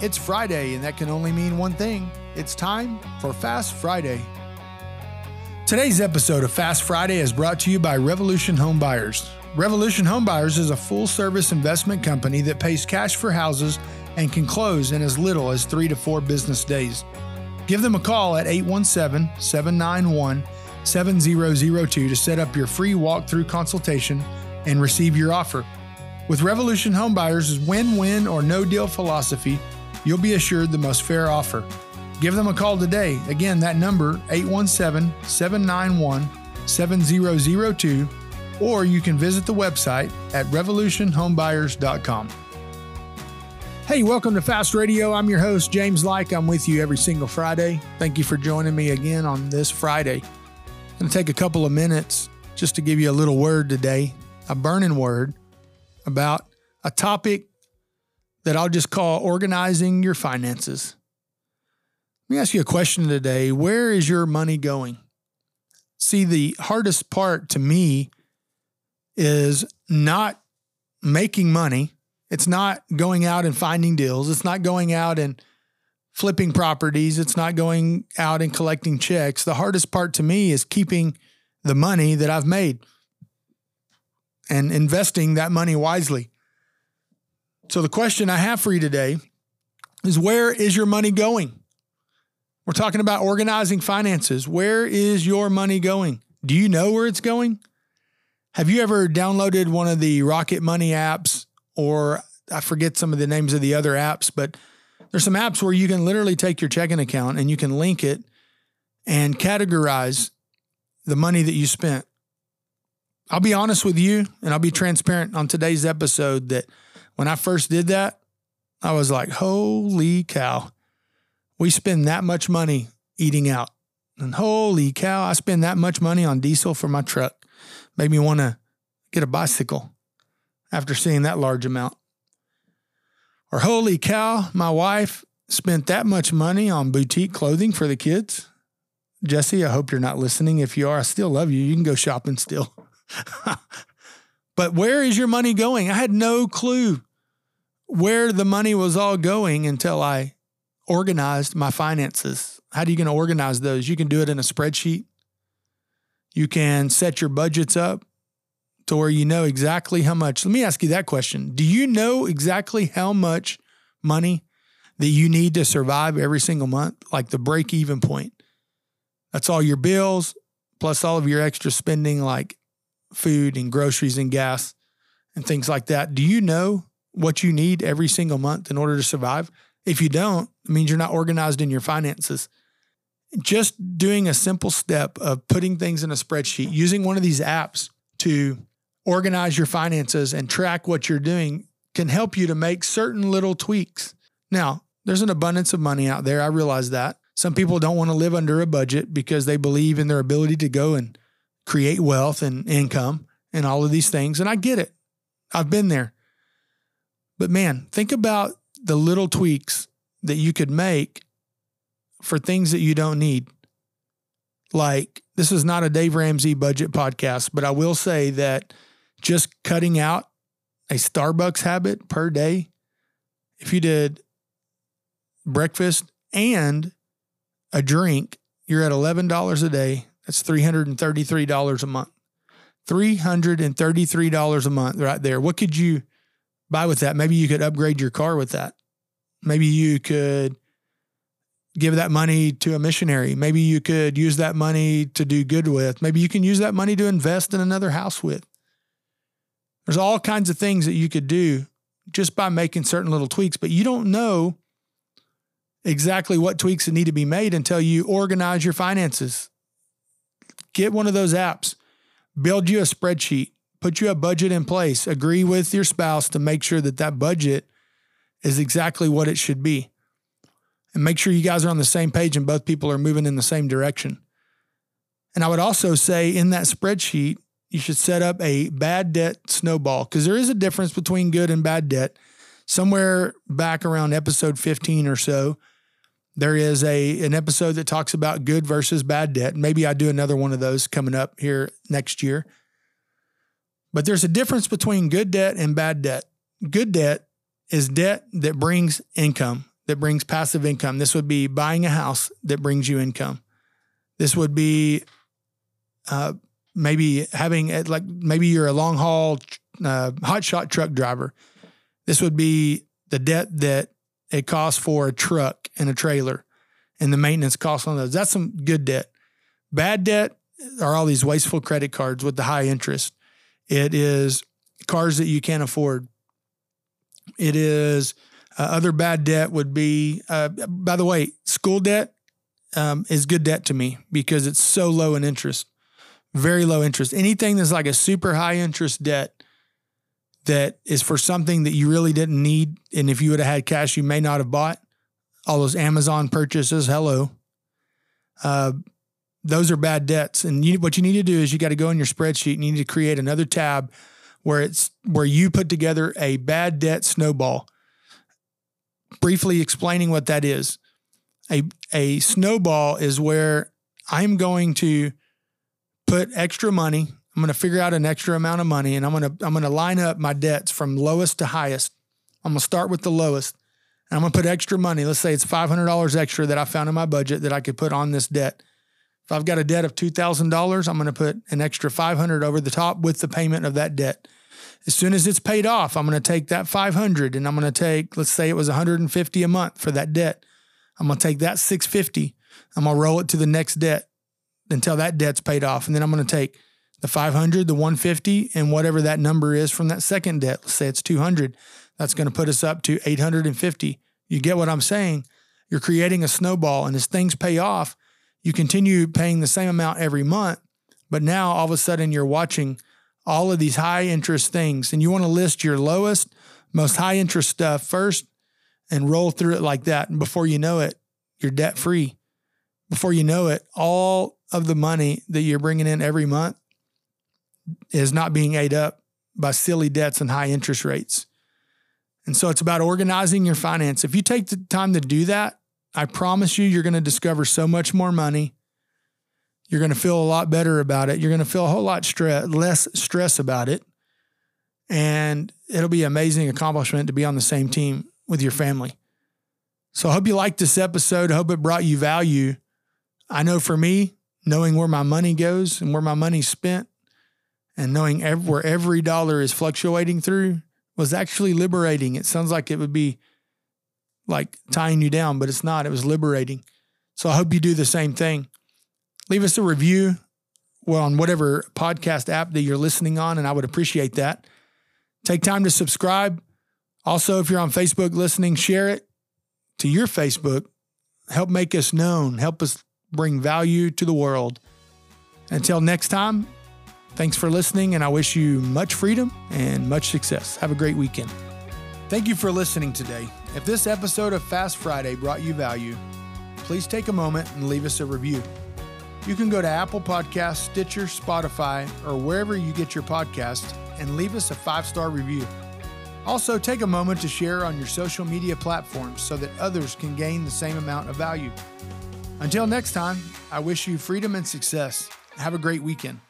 It's Friday, and that can only mean one thing it's time for Fast Friday. Today's episode of Fast Friday is brought to you by Revolution Home Buyers. Revolution Home Buyers is a full service investment company that pays cash for houses and can close in as little as three to four business days. Give them a call at 817 791 7002 to set up your free walkthrough consultation and receive your offer. With Revolution Homebuyers' win win or no deal philosophy, you'll be assured the most fair offer. Give them a call today. Again, that number 817 791 7002 or you can visit the website at revolutionhomebuyers.com. Hey, welcome to Fast Radio. I'm your host, James Like. I'm with you every single Friday. Thank you for joining me again on this Friday. I'm going to take a couple of minutes just to give you a little word today, a burning word about a topic that I'll just call organizing your finances. Let me ask you a question today. Where is your money going? See, the hardest part to me is not making money. It's not going out and finding deals. It's not going out and flipping properties. It's not going out and collecting checks. The hardest part to me is keeping the money that I've made and investing that money wisely. So, the question I have for you today is where is your money going? We're talking about organizing finances. Where is your money going? Do you know where it's going? Have you ever downloaded one of the Rocket Money apps or I forget some of the names of the other apps, but there's some apps where you can literally take your checking account and you can link it and categorize the money that you spent. I'll be honest with you and I'll be transparent on today's episode that when I first did that, I was like, holy cow, we spend that much money eating out. And holy cow, I spend that much money on diesel for my truck. Made me want to get a bicycle after seeing that large amount. Or holy cow, my wife spent that much money on boutique clothing for the kids. Jesse, I hope you're not listening. If you are, I still love you. You can go shopping still. but where is your money going? I had no clue where the money was all going until I organized my finances. How are you going to organize those? You can do it in a spreadsheet. You can set your budgets up to where you know exactly how much. Let me ask you that question. Do you know exactly how much money that you need to survive every single month? Like the break even point. That's all your bills plus all of your extra spending like food and groceries and gas and things like that. Do you know what you need every single month in order to survive? If you don't, it means you're not organized in your finances. Just doing a simple step of putting things in a spreadsheet, using one of these apps to organize your finances and track what you're doing can help you to make certain little tweaks. Now, there's an abundance of money out there. I realize that. Some people don't want to live under a budget because they believe in their ability to go and create wealth and income and all of these things. And I get it. I've been there. But man, think about the little tweaks that you could make for things that you don't need. Like, this is not a Dave Ramsey budget podcast, but I will say that just cutting out a Starbucks habit per day, if you did breakfast and a drink, you're at $11 a day that's $333 a month. $333 a month right there. What could you buy with that? Maybe you could upgrade your car with that. Maybe you could give that money to a missionary. Maybe you could use that money to do good with. Maybe you can use that money to invest in another house with. There's all kinds of things that you could do just by making certain little tweaks, but you don't know exactly what tweaks that need to be made until you organize your finances get one of those apps, build you a spreadsheet, put you a budget in place, agree with your spouse to make sure that that budget is exactly what it should be. And make sure you guys are on the same page and both people are moving in the same direction. And I would also say in that spreadsheet, you should set up a bad debt snowball because there is a difference between good and bad debt. Somewhere back around episode 15 or so, there is a an episode that talks about good versus bad debt. Maybe I do another one of those coming up here next year. But there's a difference between good debt and bad debt. Good debt is debt that brings income, that brings passive income. This would be buying a house that brings you income. This would be uh, maybe having like maybe you're a long haul uh, hot shot truck driver. This would be the debt that it costs for a truck and a trailer and the maintenance costs on those. That's some good debt. Bad debt are all these wasteful credit cards with the high interest. It is cars that you can't afford. It is uh, other bad debt would be, uh, by the way, school debt um, is good debt to me because it's so low in interest, very low interest. Anything that's like a super high interest debt that is for something that you really didn't need, and if you would have had cash, you may not have bought. All those Amazon purchases, hello. Uh, those are bad debts, and you, what you need to do is you got to go in your spreadsheet and you need to create another tab where it's where you put together a bad debt snowball. Briefly explaining what that is. A a snowball is where I'm going to put extra money. I'm going to figure out an extra amount of money and I'm going to I'm going to line up my debts from lowest to highest. I'm going to start with the lowest. And I'm going to put extra money. Let's say it's $500 extra that I found in my budget that I could put on this debt. If I've got a debt of $2,000, I'm going to put an extra 500 over the top with the payment of that debt. As soon as it's paid off, I'm going to take that 500 and I'm going to take, let's say it was 150 a month for that debt. I'm going to take that 650. I'm going to roll it to the next debt until that debt's paid off. And then I'm going to take the 500, the 150, and whatever that number is from that second debt. Let's say it's 200. That's going to put us up to 850. You get what I'm saying? You're creating a snowball, and as things pay off, you continue paying the same amount every month. But now all of a sudden you're watching all of these high interest things, and you want to list your lowest, most high interest stuff first and roll through it like that. And before you know it, you're debt free. Before you know it, all of the money that you're bringing in every month is not being ate up by silly debts and high interest rates. And so it's about organizing your finance. If you take the time to do that, I promise you, you're going to discover so much more money. You're going to feel a lot better about it. You're going to feel a whole lot less stress about it. And it'll be an amazing accomplishment to be on the same team with your family. So I hope you liked this episode. I hope it brought you value. I know for me, knowing where my money goes and where my money's spent and knowing every, where every dollar is fluctuating through was actually liberating. It sounds like it would be like tying you down, but it's not. It was liberating. So I hope you do the same thing. Leave us a review well on whatever podcast app that you're listening on, and I would appreciate that. Take time to subscribe. Also, if you're on Facebook listening, share it to your Facebook. Help make us known. Help us bring value to the world. Until next time, thanks for listening, and I wish you much freedom and much success. Have a great weekend. Thank you for listening today. If this episode of Fast Friday brought you value, please take a moment and leave us a review. You can go to Apple Podcasts, Stitcher, Spotify, or wherever you get your podcasts and leave us a five star review. Also, take a moment to share on your social media platforms so that others can gain the same amount of value. Until next time, I wish you freedom and success. Have a great weekend.